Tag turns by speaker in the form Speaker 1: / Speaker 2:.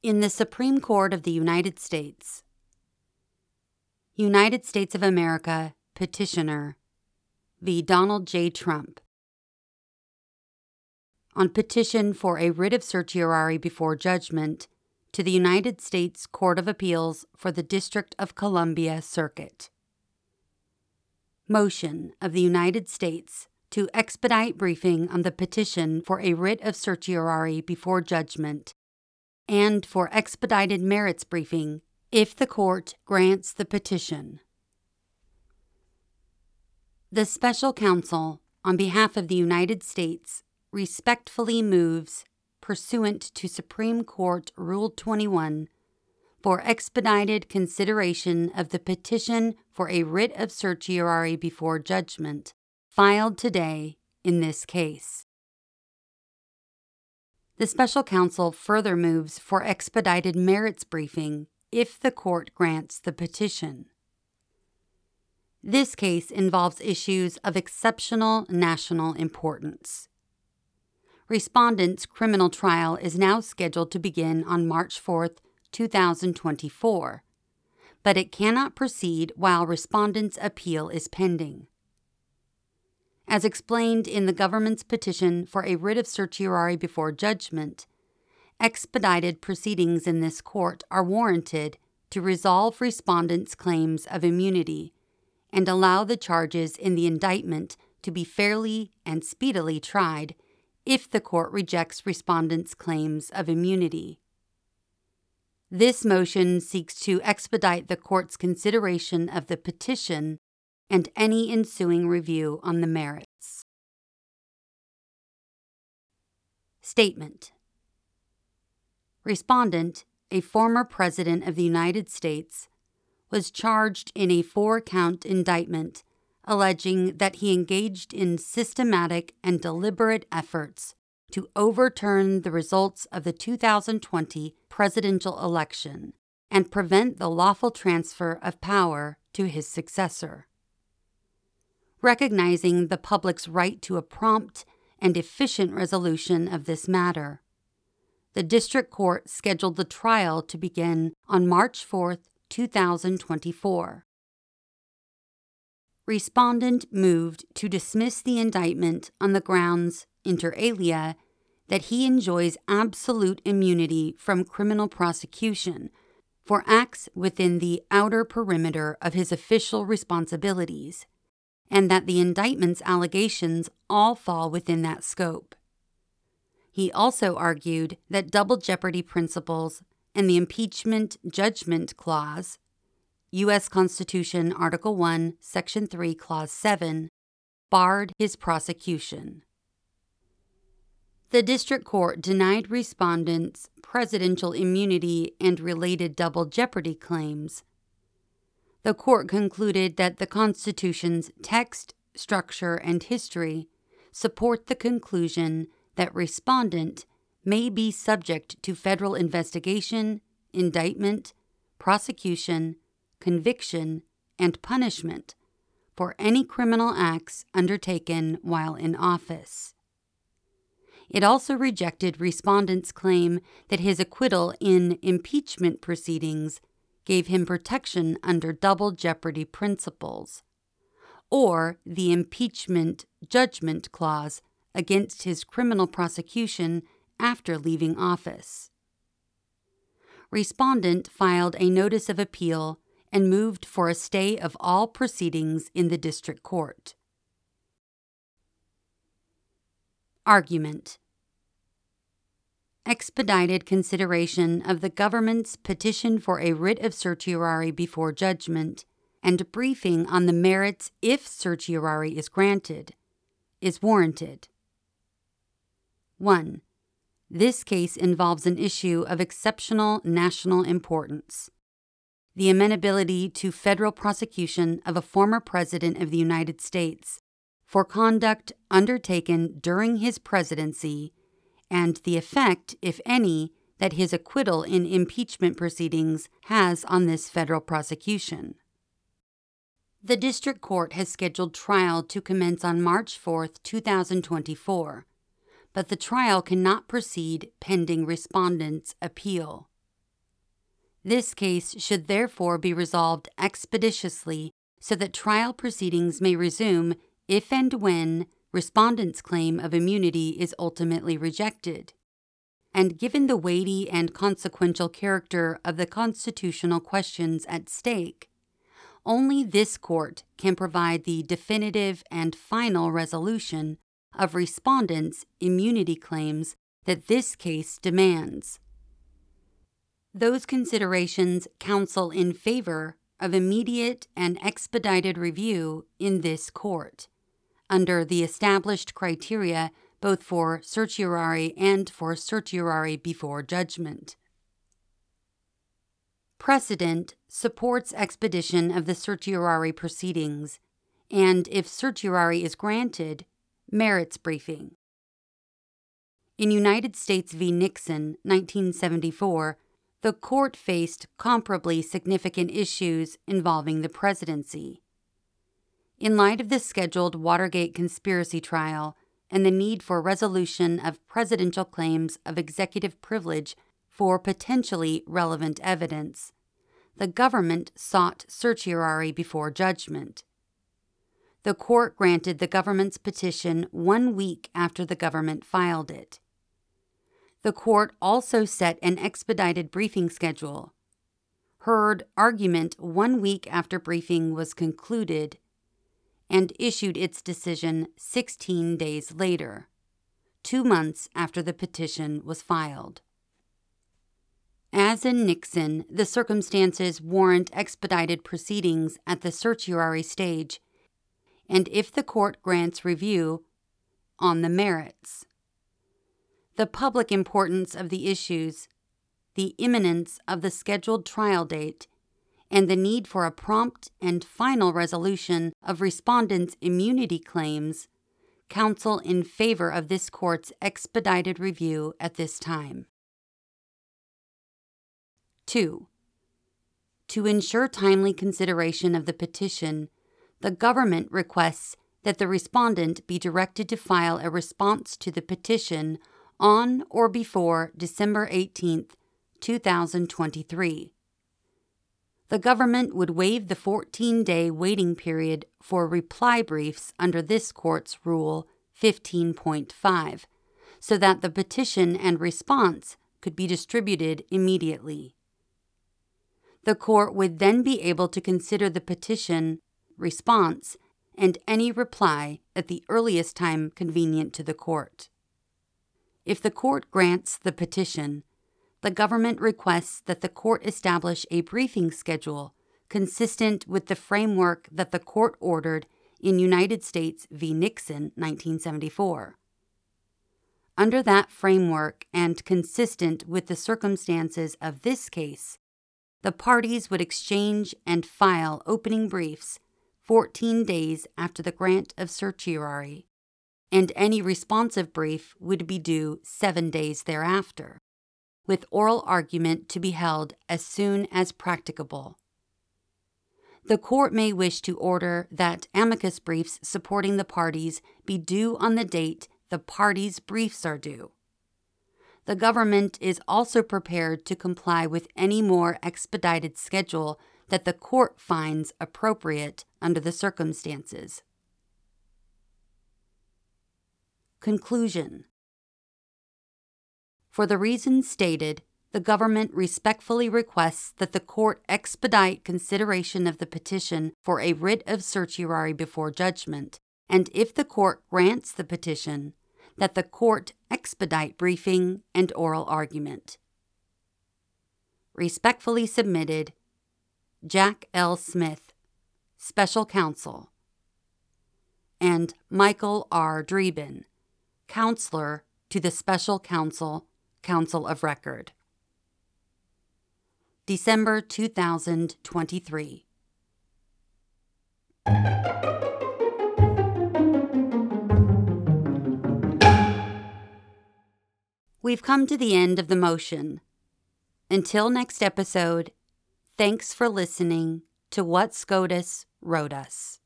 Speaker 1: In the Supreme Court of the United States, United States of America Petitioner v. Donald J. Trump. On petition for a writ of certiorari before judgment to the United States Court of Appeals for the District of Columbia Circuit. Motion of the United States to expedite briefing on the petition for a writ of certiorari before judgment and for expedited merits briefing if the court grants the petition. The special counsel, on behalf of the United States, respectfully moves, pursuant to Supreme Court Rule 21, for expedited consideration of the petition for a writ of certiorari before judgment filed today in this case. The special counsel further moves for expedited merits briefing if the court grants the petition. This case involves issues of exceptional national importance. Respondent's criminal trial is now scheduled to begin on March 4, 2024, but it cannot proceed while respondent's appeal is pending. As explained in the government's petition for a writ of certiorari before judgment, expedited proceedings in this court are warranted to resolve respondents' claims of immunity and allow the charges in the indictment to be fairly and speedily tried if the court rejects respondents' claims of immunity. This motion seeks to expedite the court's consideration of the petition and any ensuing review on the merits. Statement Respondent, a former President of the United States, was charged in a four count indictment alleging that he engaged in systematic and deliberate efforts to overturn the results of the 2020 presidential election and prevent the lawful transfer of power to his successor recognizing the public's right to a prompt and efficient resolution of this matter. The district court scheduled the trial to begin on March 4, 2024. Respondent moved to dismiss the indictment on the grounds, inter alia, that he enjoys absolute immunity from criminal prosecution for acts within the outer perimeter of his official responsibilities and that the indictment's allegations all fall within that scope. He also argued that double jeopardy principles and the impeachment judgment clause, U.S. Constitution Article 1, Section 3, Clause 7, barred his prosecution. The district court denied respondents presidential immunity and related double jeopardy claims the court concluded that the Constitution's text, structure, and history support the conclusion that respondent may be subject to federal investigation, indictment, prosecution, conviction, and punishment for any criminal acts undertaken while in office. It also rejected respondent's claim that his acquittal in impeachment proceedings gave him protection under double jeopardy principles, or the impeachment judgment clause against his criminal prosecution after leaving office. Respondent filed a notice of appeal and moved for a stay of all proceedings in the district court. Argument expedited consideration of the government's petition for a writ of certiorari before judgment and briefing on the merits if certiorari is granted is warranted. 1. This case involves an issue of exceptional national importance. The amenability to federal prosecution of a former President of the United States for conduct undertaken during his presidency and the effect, if any, that his acquittal in impeachment proceedings has on this federal prosecution. The district court has scheduled trial to commence on March 4, 2024, but the trial cannot proceed pending respondent's appeal. This case should therefore be resolved expeditiously so that trial proceedings may resume if and when respondent's claim of immunity is ultimately rejected. And given the weighty and consequential character of the constitutional questions at stake, only this court can provide the definitive and final resolution of respondents' immunity claims that this case demands. Those considerations counsel in favor of immediate and expedited review in this court, under the established criteria both for certiorari and for certiorari before judgment. Precedent supports expedition of the certiorari proceedings, and if certiorari is granted, merits briefing. In United States v. Nixon, 1974, the court faced comparably significant issues involving the presidency. In light of the scheduled Watergate conspiracy trial and the need for resolution of presidential claims of executive privilege for potentially relevant evidence, the government sought certiorari before judgment. The court granted the government's petition one week after the government filed it the court also set an expedited briefing schedule, heard argument one week after briefing was concluded, and issued its decision 16 days later, two months after the petition was filed. As in Nixon, the circumstances warrant expedited proceedings at the certiorari stage, and if the court grants review, on the merits the public importance of the issues, the imminence of the scheduled trial date, and the need for a prompt and final resolution of respondents' immunity claims counsel in favor of this court's expedited review at this time. 2. To ensure timely consideration of the petition, the government requests that the respondent be directed to file a response to the petition on or before December 18, 2023. The government would waive the 14 day waiting period for reply briefs under this court's Rule 15.5 so that the petition and response could be distributed immediately. The court would then be able to consider the petition, response, and any reply at the earliest time convenient to the court. If the court grants the petition, the government requests that the court establish a briefing schedule consistent with the framework that the court ordered in United States v. Nixon 1974. Under that framework and consistent with the circumstances of this case, the parties would exchange and file opening briefs 14 days after the grant of certiorari and any responsive brief would be due seven days thereafter, with oral argument to be held as soon as practicable. The court may wish to order that amicus briefs supporting the parties be due on the date the parties' briefs are due. The government is also prepared to comply with any more expedited schedule that the court finds appropriate under the circumstances. Conclusion For the reasons stated, the government respectfully requests that the court expedite consideration of the petition for a writ of certiorari before judgment, and if the court grants the petition, that the court expedite briefing and oral argument. Respectfully submitted, Jack L. Smith, Special Counsel, and Michael R. Dreeben, Counselor to the Special Counsel, Counsel of Record. December 2023. We've come to the end of the motion. Until next episode, thanks for listening to what SCOTUS wrote us.